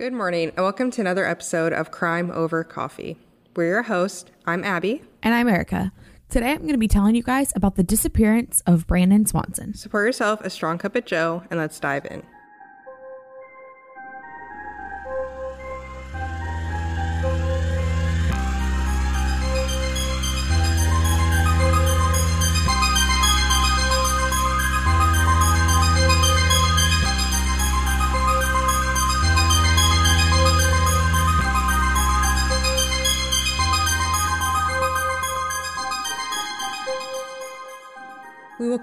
Good morning, and welcome to another episode of Crime Over Coffee. We're your host. I'm Abby. And I'm Erica. Today I'm going to be telling you guys about the disappearance of Brandon Swanson. So pour yourself a strong cup of Joe, and let's dive in.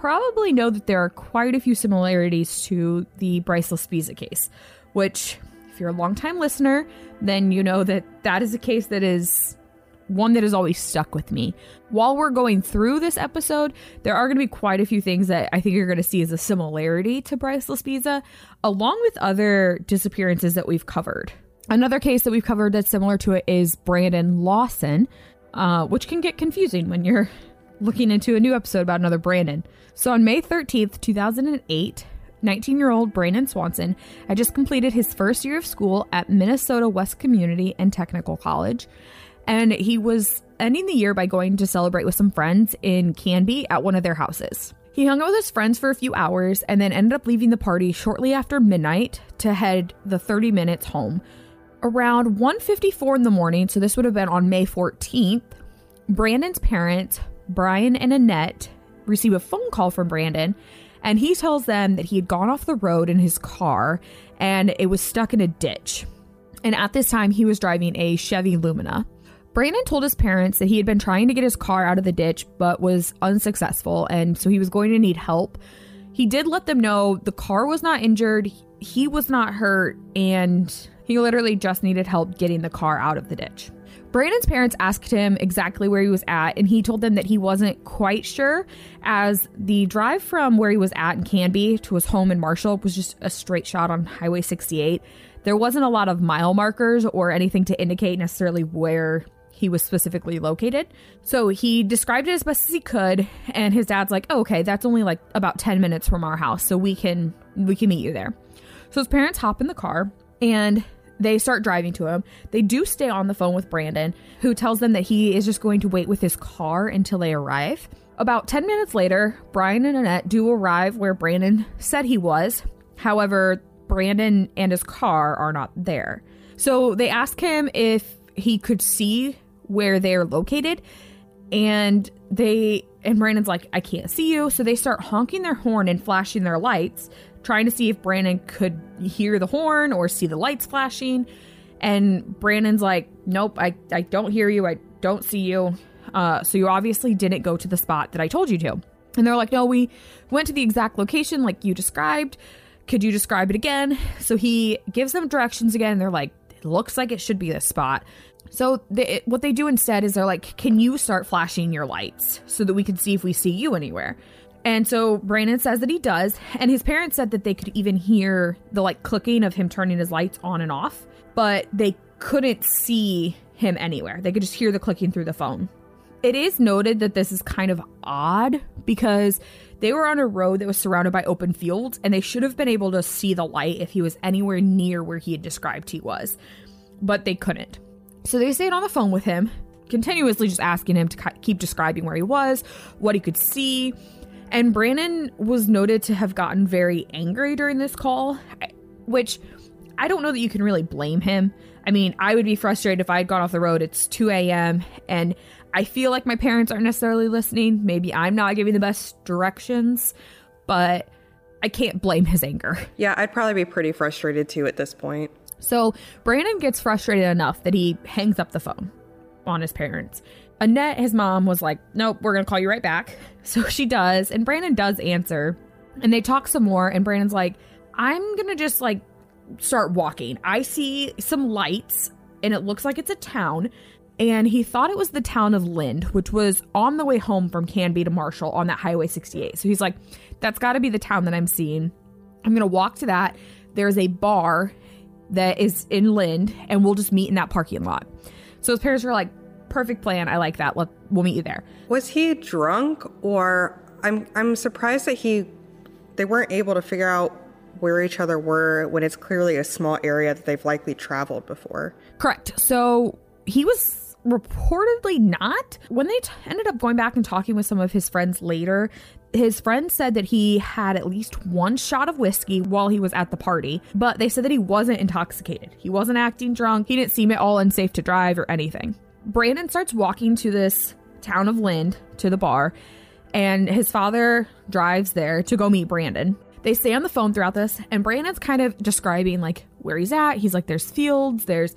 probably know that there are quite a few similarities to the Bryce Laspisa case, which, if you're a longtime listener, then you know that that is a case that is one that has always stuck with me. While we're going through this episode, there are going to be quite a few things that I think you're going to see as a similarity to Bryce Laspisa, along with other disappearances that we've covered. Another case that we've covered that's similar to it is Brandon Lawson, uh, which can get confusing when you're looking into a new episode about another Brandon. So on May 13th, 2008, 19 year old Brandon Swanson had just completed his first year of school at Minnesota West Community and Technical College. And he was ending the year by going to celebrate with some friends in Canby at one of their houses. He hung out with his friends for a few hours and then ended up leaving the party shortly after midnight to head the 30 minutes home. Around 1:54 in the morning, so this would have been on May 14th, Brandon's parents Brian and Annette receive a phone call from Brandon, and he tells them that he had gone off the road in his car and it was stuck in a ditch. And at this time, he was driving a Chevy Lumina. Brandon told his parents that he had been trying to get his car out of the ditch but was unsuccessful, and so he was going to need help. He did let them know the car was not injured, he was not hurt, and he literally just needed help getting the car out of the ditch. Brandon's parents asked him exactly where he was at, and he told them that he wasn't quite sure, as the drive from where he was at in Canby to his home in Marshall was just a straight shot on Highway 68. There wasn't a lot of mile markers or anything to indicate necessarily where he was specifically located. So he described it as best as he could, and his dad's like, oh, "Okay, that's only like about 10 minutes from our house, so we can we can meet you there." So his parents hop in the car and they start driving to him. They do stay on the phone with Brandon, who tells them that he is just going to wait with his car until they arrive. About 10 minutes later, Brian and Annette do arrive where Brandon said he was. However, Brandon and his car are not there. So they ask him if he could see where they're located, and they and Brandon's like, I can't see you. So they start honking their horn and flashing their lights trying to see if Brandon could hear the horn or see the lights flashing. And Brandon's like, Nope, I, I don't hear you. I don't see you. Uh, so you obviously didn't go to the spot that I told you to. And they're like, No, we went to the exact location like you described. Could you describe it again? So he gives them directions again. they're like, It looks like it should be this spot. So they, what they do instead is they're like, Can you start flashing your lights so that we can see if we see you anywhere? And so Brandon says that he does, and his parents said that they could even hear the like clicking of him turning his lights on and off, but they couldn't see him anywhere. They could just hear the clicking through the phone. It is noted that this is kind of odd because they were on a road that was surrounded by open fields and they should have been able to see the light if he was anywhere near where he had described he was, but they couldn't. So they stayed on the phone with him, continuously just asking him to keep describing where he was, what he could see, and Brandon was noted to have gotten very angry during this call, which I don't know that you can really blame him. I mean, I would be frustrated if I had gone off the road. It's 2 a.m. and I feel like my parents aren't necessarily listening. Maybe I'm not giving the best directions, but I can't blame his anger. Yeah, I'd probably be pretty frustrated too at this point. So Brandon gets frustrated enough that he hangs up the phone on his parents. Annette, his mom, was like, Nope, we're going to call you right back. So she does. And Brandon does answer. And they talk some more. And Brandon's like, I'm going to just like start walking. I see some lights and it looks like it's a town. And he thought it was the town of Lynd, which was on the way home from Canby to Marshall on that Highway 68. So he's like, that's got to be the town that I'm seeing. I'm going to walk to that. There's a bar that is in Lynd, and we'll just meet in that parking lot. So his parents were like, perfect plan. I like that. Let, we'll meet you there. Was he drunk or I'm I'm surprised that he they weren't able to figure out where each other were when it's clearly a small area that they've likely traveled before. Correct. So he was reportedly not. When they t- ended up going back and talking with some of his friends later, his friend said that he had at least one shot of whiskey while he was at the party, but they said that he wasn't intoxicated. He wasn't acting drunk. He didn't seem at all unsafe to drive or anything. Brandon starts walking to this town of Lynd to the bar, and his father drives there to go meet Brandon. They stay on the phone throughout this, and Brandon's kind of describing like where he's at. He's like, there's fields, there's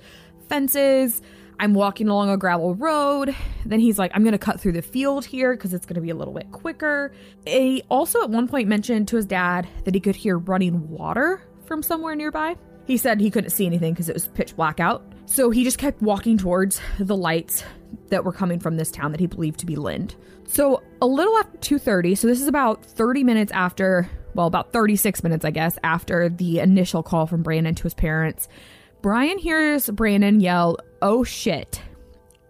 fences. I'm walking along a gravel road. Then he's like, I'm going to cut through the field here because it's going to be a little bit quicker. He also at one point mentioned to his dad that he could hear running water from somewhere nearby. He said he couldn't see anything because it was pitch black out. So he just kept walking towards the lights that were coming from this town that he believed to be Lynd. So a little after 2:30, so this is about 30 minutes after, well, about 36 minutes I guess after the initial call from Brandon to his parents. Brian hears Brandon yell, "Oh shit."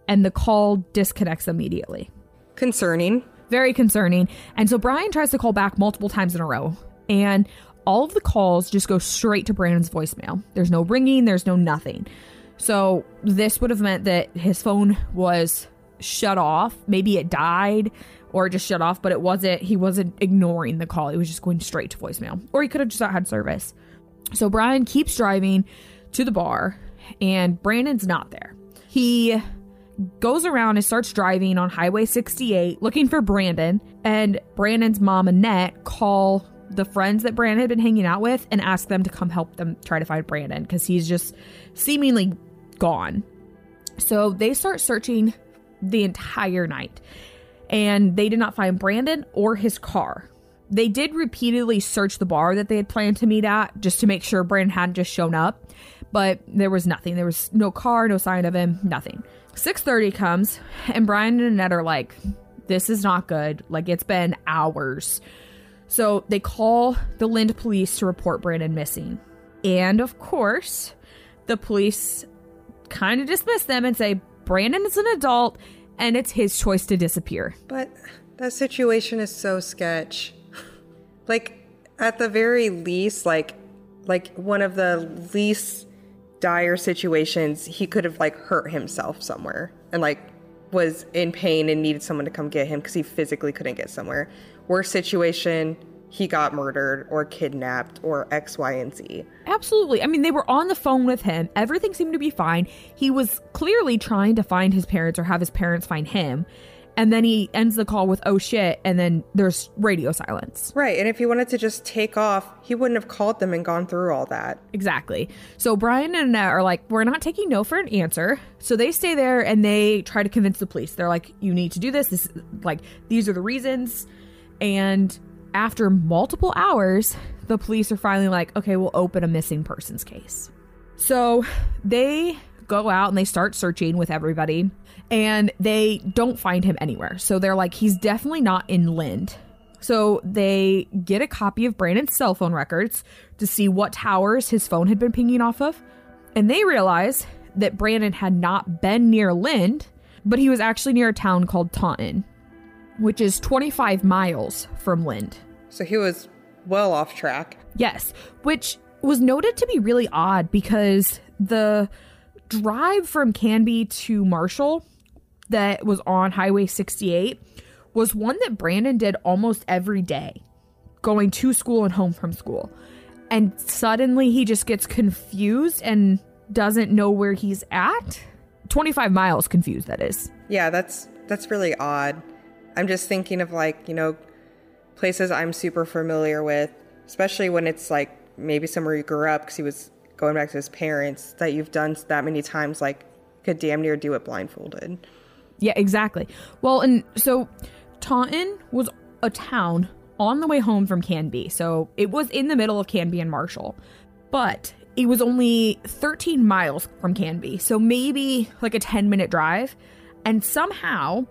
And the call disconnects immediately. Concerning. Very concerning. And so Brian tries to call back multiple times in a row. And all of the calls just go straight to Brandon's voicemail. There's no ringing, there's no nothing. So this would have meant that his phone was shut off. Maybe it died or just shut off, but it wasn't, he wasn't ignoring the call. It was just going straight to voicemail. Or he could have just not had service. So Brian keeps driving to the bar and Brandon's not there. He goes around and starts driving on Highway 68 looking for Brandon, and Brandon's mom, Annette, call the friends that Brandon had been hanging out with and ask them to come help them try to find Brandon because he's just seemingly gone. So they start searching the entire night and they did not find Brandon or his car. They did repeatedly search the bar that they had planned to meet at just to make sure Brandon hadn't just shown up, but there was nothing. There was no car, no sign of him, nothing. 6:30 comes and Brian and Annette are like this is not good. Like it's been hours. So they call the Lynd police to report Brandon missing. And of course, the police kind of dismiss them and say Brandon is an adult and it's his choice to disappear. But that situation is so sketch. like at the very least like like one of the least dire situations he could have like hurt himself somewhere and like was in pain and needed someone to come get him because he physically couldn't get somewhere worst situation he got murdered or kidnapped or X, Y, and Z. Absolutely. I mean, they were on the phone with him. Everything seemed to be fine. He was clearly trying to find his parents or have his parents find him. And then he ends the call with, oh shit. And then there's radio silence. Right. And if he wanted to just take off, he wouldn't have called them and gone through all that. Exactly. So Brian and Annette are like, we're not taking no for an answer. So they stay there and they try to convince the police. They're like, you need to do this. This, like, these are the reasons. And after multiple hours, the police are finally like, okay, we'll open a missing persons case. So they go out and they start searching with everybody and they don't find him anywhere. So they're like, he's definitely not in Lynd. So they get a copy of Brandon's cell phone records to see what towers his phone had been pinging off of. And they realize that Brandon had not been near Lynd, but he was actually near a town called Taunton, which is 25 miles from Lynd. So he was well off track. Yes, which was noted to be really odd because the drive from Canby to Marshall that was on Highway 68 was one that Brandon did almost every day, going to school and home from school. And suddenly he just gets confused and doesn't know where he's at. 25 miles confused that is. Yeah, that's that's really odd. I'm just thinking of like, you know, places I'm super familiar with, especially when it's like maybe somewhere you grew up because he was going back to his parents that you've done that many times, like could damn near do it blindfolded. Yeah, exactly. Well, and so Taunton was a town on the way home from Canby. So it was in the middle of Canby and Marshall. But it was only 13 miles from Canby, so maybe like a 10 minute drive. And somehow,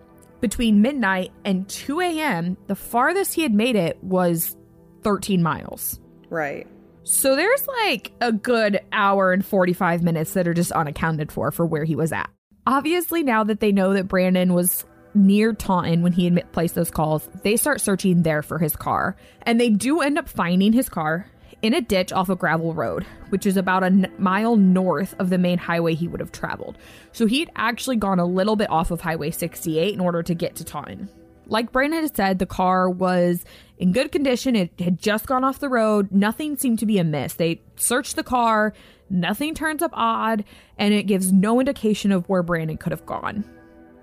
between midnight and 2 a.m., the farthest he had made it was 13 miles. Right. So there's like a good hour and 45 minutes that are just unaccounted for for where he was at. Obviously, now that they know that Brandon was near Taunton when he had placed those calls, they start searching there for his car. And they do end up finding his car in a ditch off a gravel road, which is about a n- mile north of the main highway he would have traveled. So he'd actually gone a little bit off of Highway 68 in order to get to Taunton. Like Brandon had said, the car was in good condition. It had just gone off the road. Nothing seemed to be amiss. They searched the car, nothing turns up odd, and it gives no indication of where Brandon could have gone.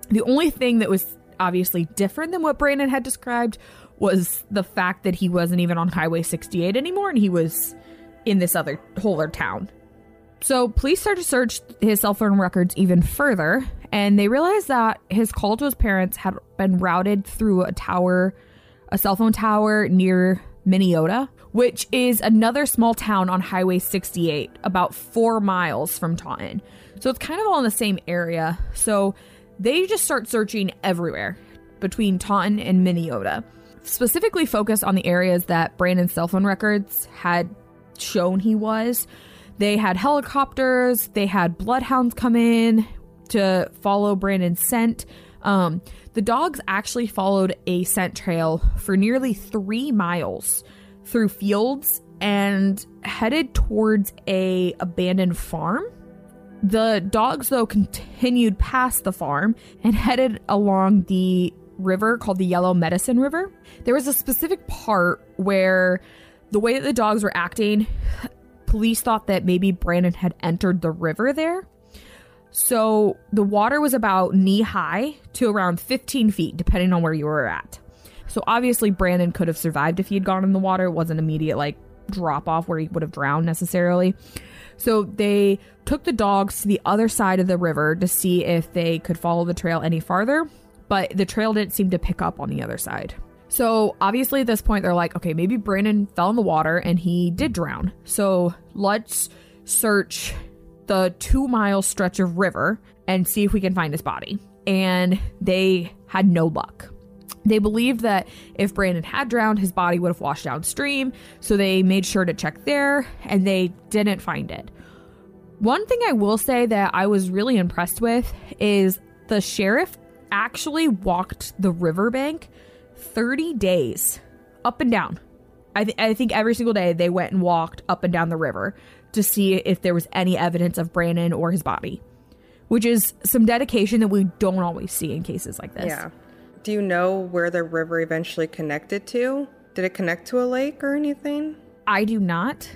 The only thing that was obviously different than what Brandon had described was the fact that he wasn't even on Highway 68 anymore and he was in this other whole other town. So police started to search his cell phone records even further, and they realized that his call to his parents had been routed through a tower, a cell phone tower near Minneota, which is another small town on Highway 68, about four miles from Taunton. So it's kind of all in the same area. So they just start searching everywhere between Taunton and Minneota, specifically focused on the areas that Brandon's cell phone records had shown he was. They had helicopters, they had bloodhounds come in to follow Brandon's scent. Um, the dogs actually followed a scent trail for nearly three miles through fields and headed towards a abandoned farm. The dogs, though, continued past the farm and headed along the river called the Yellow Medicine River. There was a specific part where the way that the dogs were acting, police thought that maybe Brandon had entered the river there. So the water was about knee high to around 15 feet, depending on where you were at. So obviously, Brandon could have survived if he had gone in the water. It wasn't immediate, like, drop off where he would have drowned necessarily. So they took the dogs to the other side of the river to see if they could follow the trail any farther, but the trail didn't seem to pick up on the other side. So obviously at this point they're like, okay, maybe Brandon fell in the water and he did drown. So let's search the two mile stretch of river and see if we can find his body. And they had no luck. They believed that if Brandon had drowned, his body would have washed downstream, so they made sure to check there and they didn't find it. One thing I will say that I was really impressed with is the sheriff actually walked the riverbank 30 days up and down. I, th- I think every single day they went and walked up and down the river to see if there was any evidence of Brandon or his body, which is some dedication that we don't always see in cases like this. Yeah. Do you know where the river eventually connected to? Did it connect to a lake or anything? I do not.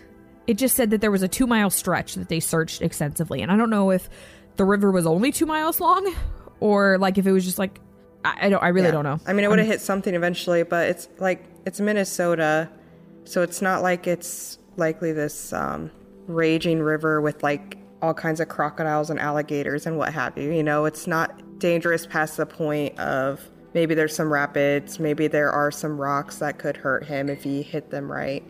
It just said that there was a two mile stretch that they searched extensively. And I don't know if the river was only two miles long or like if it was just like, I, I don't, I really Yeah. don't know. I mean, it would have hit something eventually, but it's like it's Minnesota, so it's not like it's likely this um, raging river with like all kinds of crocodiles and alligators and what have you. You know, it's not dangerous past the point of maybe there's some rapids, maybe there are some rocks that could hurt him if he hit them right.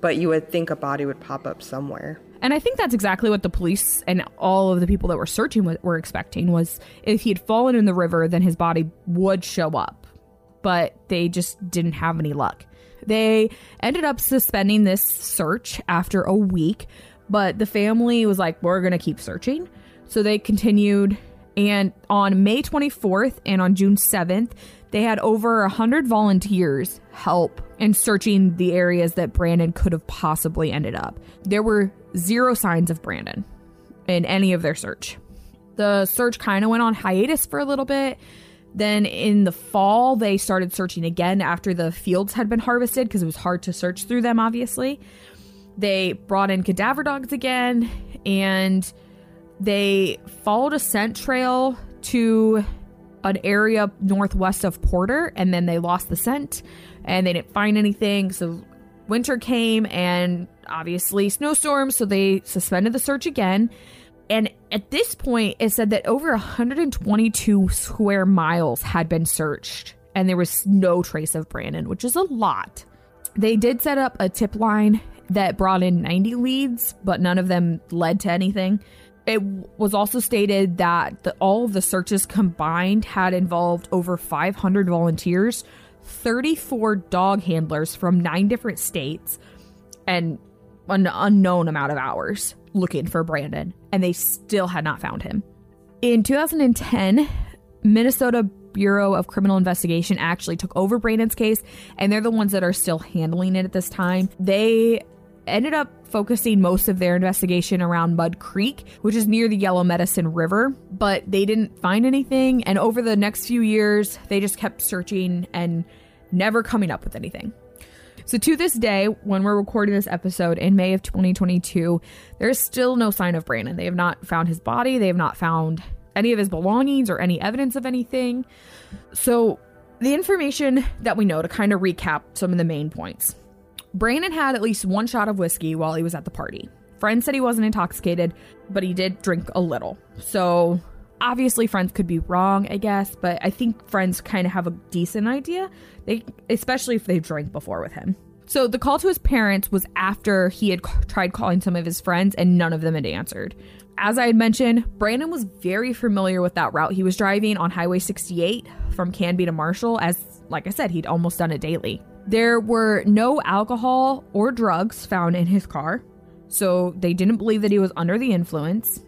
But you would think a body would pop up somewhere. And I think that's exactly what the police and all of the people that were searching were expecting was if he had fallen in the river, then his body would show up. But they just didn't have any luck. They ended up suspending this search after a week, but the family was like, we're going to keep searching. So they continued. And on May 24th and on June 7th, they had over 100 volunteers help in searching the areas that Brandon could have possibly ended up. There were zero signs of Brandon in any of their search. The search kind of went on hiatus for a little bit. Then in the fall, they started searching again after the fields had been harvested because it was hard to search through them, obviously. They brought in cadaver dogs again and they followed a scent trail to an area northwest of Porter and then they lost the scent and they didn't find anything. So winter came and obviously snowstorms, so they suspended the search again. And at this point, it said that over 122 square miles had been searched and there was no trace of Brandon, which is a lot. They did set up a tip line that brought in 90 leads, but none of them led to anything. It was also stated that the, all of the searches combined had involved over 500 volunteers, 34 dog handlers from nine different states, and an unknown amount of hours looking for Brandon, and they still had not found him. In 2010, Minnesota Bureau of Criminal Investigation actually took over Brandon's case, and they're the ones that are still handling it at this time. They ended up focusing most of their investigation around Mud Creek, which is near the Yellow Medicine River, but they didn't find anything. And over the next few years, they just kept searching and never coming up with anything. So, to this day, when we're recording this episode in May of 2022, there's still no sign of Brandon. They have not found his body, they have not found any of his belongings or any evidence of anything. So, the information that we know to kind of recap some of the main points Brandon had at least one shot of whiskey while he was at the party. Friends said he wasn't intoxicated, but he did drink a little. So obviously friends could be wrong, I guess, but I think friends kind of have a decent idea. They especially if they've drank before with him. So the call to his parents was after he had tried calling some of his friends and none of them had answered. As I had mentioned, Brandon was very familiar with that route he was driving on Highway 68 from Canby to Marshall as like I said, he'd almost done it daily. There were no alcohol or drugs found in his car, so they didn't believe that he was under the influence.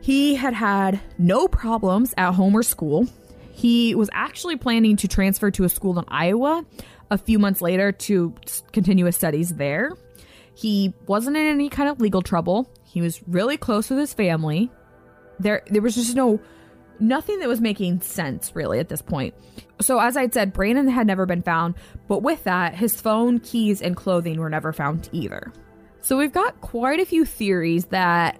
He had had no problems at home or school. He was actually planning to transfer to a school in Iowa a few months later to continue his studies there. He wasn't in any kind of legal trouble. He was really close with his family. There there was just no nothing that was making sense really at this point. So, as I'd said, Brandon had never been found, but with that, his phone, keys, and clothing were never found either. So, we've got quite a few theories that,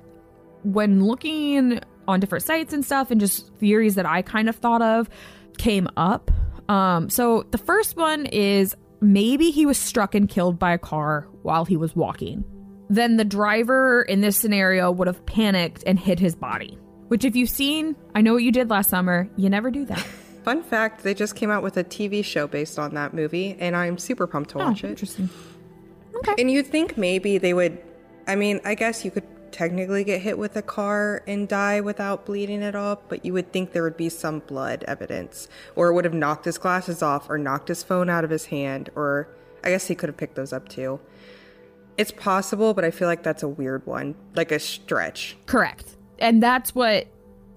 when looking on different sites and stuff, and just theories that I kind of thought of, came up. Um, so, the first one is maybe he was struck and killed by a car while he was walking. Then the driver in this scenario would have panicked and hid his body. Which, if you've seen, I know what you did last summer, you never do that. Fun fact they just came out with a TV show based on that movie, and I'm super pumped to oh, watch it. Interesting. Okay. And you'd think maybe they would, I mean, I guess you could technically get hit with a car and die without bleeding at all, but you would think there would be some blood evidence, or it would have knocked his glasses off, or knocked his phone out of his hand, or I guess he could have picked those up too. It's possible, but I feel like that's a weird one, like a stretch. Correct and that's what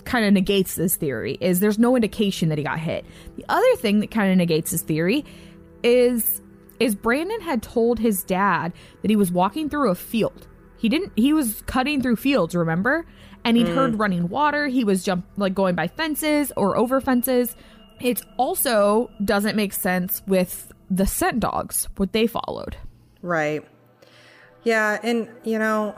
kind of negates this theory is there's no indication that he got hit. The other thing that kind of negates this theory is is Brandon had told his dad that he was walking through a field. He didn't he was cutting through fields, remember? And he'd mm. heard running water, he was jump like going by fences or over fences. It also doesn't make sense with the scent dogs, what they followed. Right. Yeah, and you know,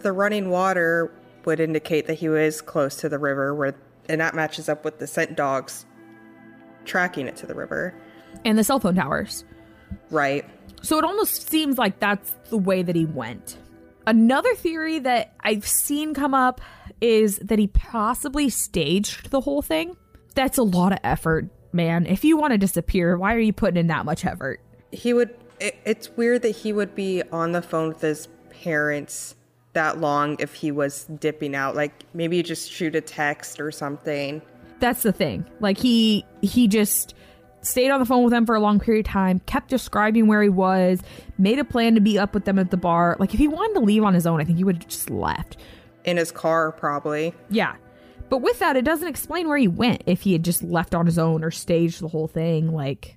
the running water would indicate that he was close to the river, where and that matches up with the scent dogs tracking it to the river and the cell phone towers. Right. So it almost seems like that's the way that he went. Another theory that I've seen come up is that he possibly staged the whole thing. That's a lot of effort, man. If you want to disappear, why are you putting in that much effort? He would. It, it's weird that he would be on the phone with his parents that long if he was dipping out. Like maybe you just shoot a text or something. That's the thing. Like he he just stayed on the phone with them for a long period of time, kept describing where he was, made a plan to be up with them at the bar. Like if he wanted to leave on his own, I think he would have just left. In his car, probably. Yeah. But with that, it doesn't explain where he went if he had just left on his own or staged the whole thing. Like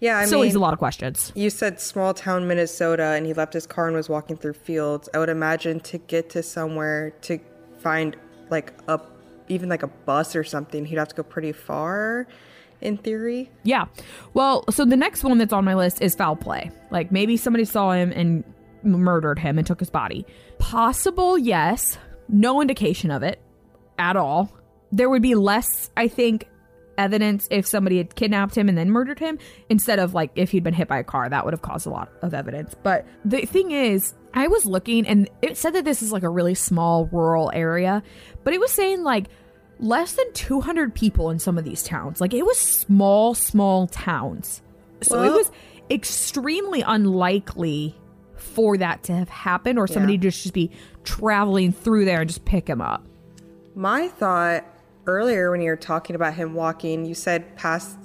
yeah, I Still mean, a lot of questions. You said small town Minnesota, and he left his car and was walking through fields. I would imagine to get to somewhere to find like a even like a bus or something, he'd have to go pretty far. In theory, yeah. Well, so the next one that's on my list is foul play. Like maybe somebody saw him and murdered him and took his body. Possible, yes. No indication of it at all. There would be less, I think, evidence if somebody had kidnapped him and then murdered him instead of like if he'd been hit by a car that would have caused a lot of evidence but the thing is i was looking and it said that this is like a really small rural area but it was saying like less than 200 people in some of these towns like it was small small towns so well, it was extremely unlikely for that to have happened or somebody Yeah. just just be traveling through there and just pick him up. My thought earlier when you were talking about him walking, you said past,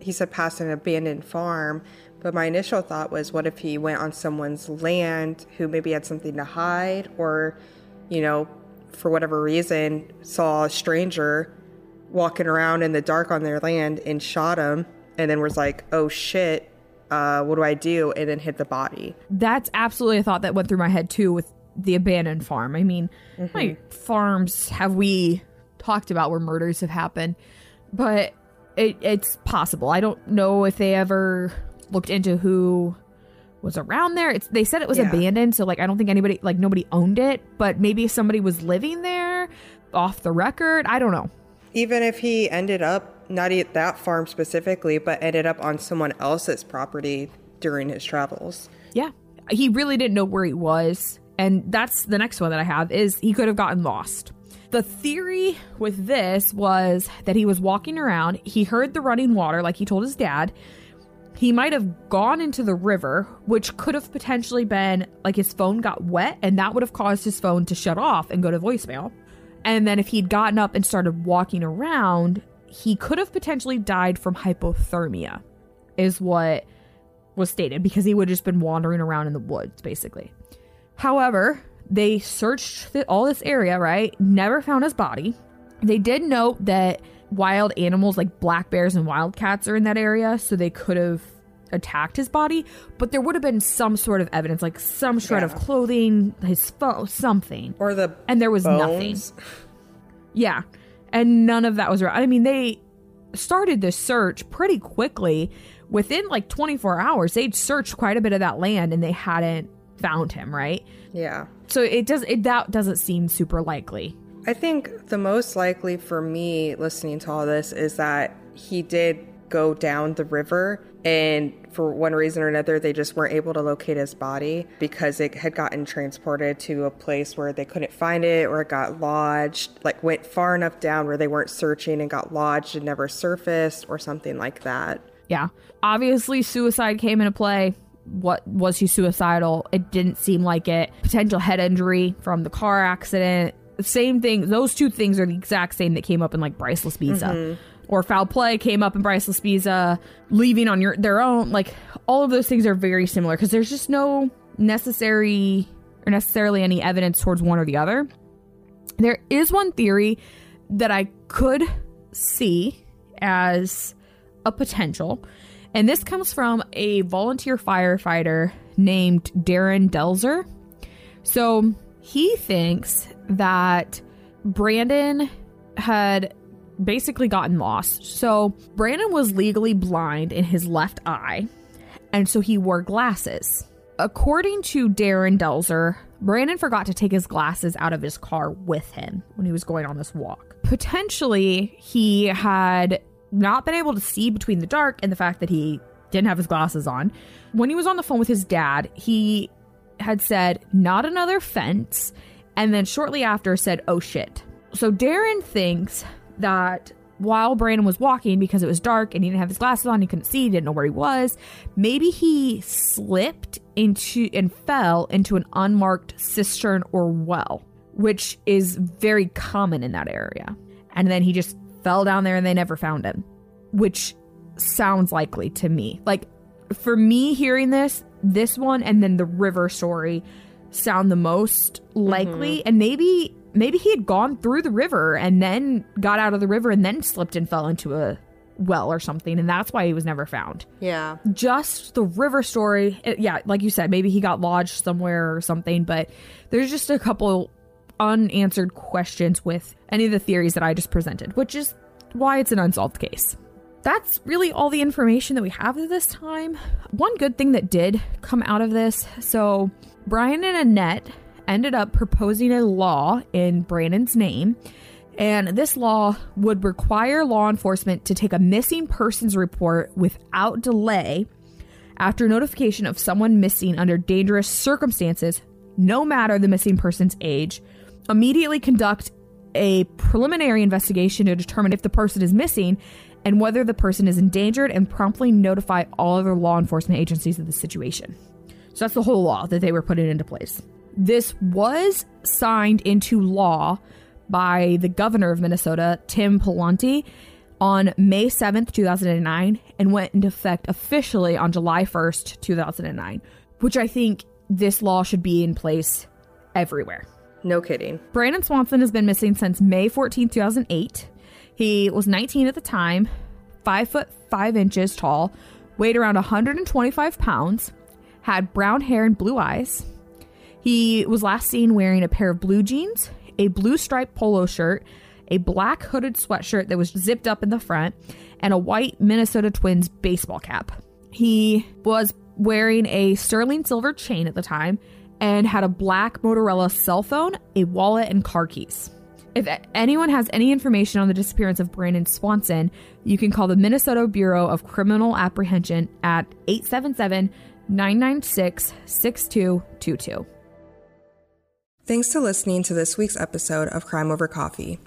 he said past an abandoned farm. But my initial thought was, what if he went on someone's land who maybe had something to hide or, you know, for whatever reason, saw a stranger walking around in the dark on their land and shot him and then was like, oh shit, uh, what do I do? And then hit the body. That's absolutely a thought that went through my head too with the abandoned farm. I mean, many farms have we talked about where murders have happened? But it, it's possible. I don't know if they ever looked into who was around there. It's they said it was Yeah. abandoned, so like I don't think anybody like nobody owned it, but maybe somebody was living there off the record. I don't know. Even if he ended up not at that farm specifically, but ended up on someone else's property during his travels. Yeah. He really didn't know where he was. And that's the next one that I have is he could have gotten lost. The theory with this was that he was walking around, he heard the running water like he told his dad. He might have gone into the river, which could have potentially been like his phone got wet and that would have caused his phone to shut off and go to voicemail. And then if he'd gotten up and started walking around, he could have potentially died from hypothermia, is what was stated because he would have just been wandering around in the woods, basically. However, they searched th- all this area, right? Never found his body. They did note that wild animals like black bears and wildcats are in that area, so they could have attacked his body, but there would have been some sort of evidence, like some shred of clothing, his phone, something. Or the And there was nothing. Yeah. And none of that was right. I mean, they started this search pretty quickly. Within like 24 hours, they'd searched quite a bit of that land and they hadn't found him, right? Yeah. So it does it that doesn't seem super likely. I think the most likely for me listening to all this is that he did go down the river and for one reason or another they just weren't able to locate his body because it had gotten transported to a place where they couldn't find it or it got lodged like went far enough down where they weren't searching and got lodged and never surfaced or something like that Yeah. Obviously suicide came into play. What was he suicidal? It didn't seem like it. Potential head injury from the car accident. Same thing. Those two things are the exact same that came up in like Bryce Laspisa. Mm-hmm. Or foul play came up in Bryce Laspisa, leaving on your their own. Like all of those things are very similar because there's just no necessary or necessarily any evidence towards one or the other. There is one theory that I could see as a potential, and this comes from a volunteer firefighter named Darren Delzer. So he thinks that Brandon had basically gotten lost. So Brandon was legally blind in his left eye, and so he wore glasses. According to Darren Delzer, Brandon forgot to take his glasses out of his car with him when he was going on this walk. Potentially, he had not been able to see between the dark and the fact that he didn't have his glasses on. When he was on the phone with his dad, he had said, Not another fence, and then shortly after said, Oh shit. So Darren thinks that while Brandon was walking because it was dark and he didn't have his glasses on, he couldn't see, he didn't know where he was, maybe he slipped into and fell into an unmarked cistern or well, which is very common in that area. And then he just fell down there and they never found him, which sounds likely to me. Like for me hearing this, this one and then the river story sound the most likely. Mm-hmm. And maybe maybe he had gone through the river and then got out of the river and then slipped and fell into a well or something. And that's why he was never found. Yeah. Just the river story. It- yeah like you said maybe he got lodged somewhere or something but there's just a couple unanswered questions with any of the theories that i just presented which is why it's an unsolved case. That's really all the information that we have at this time. One good thing that did come out of this so brian and annette ended up proposing a law in brandon's name and this law would require law enforcement to take a missing persons report without delay after notification of someone missing under dangerous circumstances, no matter the missing person's age, immediately conduct a preliminary investigation to determine if the person is missing and whether the person is endangered and promptly notify all other law enforcement agencies of the situation. So that's the whole law that they were putting into place. This was signed into law by the governor of Minnesota, Tim Pawlenty, on May 7th, 2009, and went into effect officially on July 1st, 2009, which I think this law should be in place everywhere. No kidding. Brandon Swanson has been missing since May 14, 2008. He was 19 at the time, 5 foot 5 inches tall, weighed around 125 pounds, had brown hair and blue eyes. He was last seen wearing a pair of blue jeans, a blue striped polo shirt, a black hooded sweatshirt that was zipped up in the front, and a white Minnesota Twins baseball cap. He was wearing a sterling silver chain at the time and had a black Motorola cell phone, a wallet, and car keys. If anyone has any information on the disappearance of Brandon Swanson, you can call the Minnesota Bureau of Criminal Apprehension at 877 996 6222. Thanks to listening to this week's episode of Crime Over Coffee.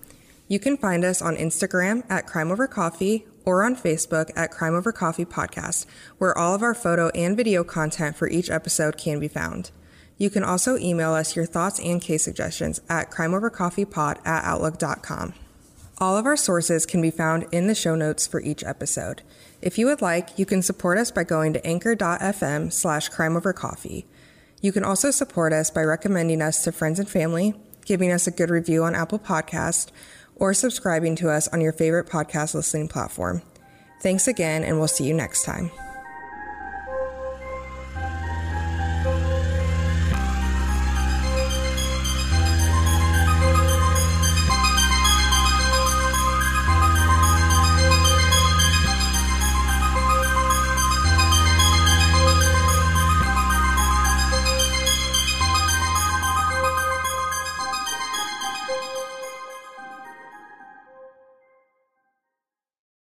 You can find us on Instagram at Crime Over Coffee or on Facebook at Crime Over Coffee Podcast, where all of our photo and video content for each episode can be found. You can also email us your thoughts and case suggestions at crimeovercoffeepod at outlook.com. All of our sources can be found in the show notes for each episode. If you would like, you can support us by going to anchor.fm slash crimeovercoffee. You can also support us by recommending us to friends and family, giving us a good review on Apple Podcast, or subscribing to us on your favorite podcast listening platform. Thanks again, and we'll see you next time.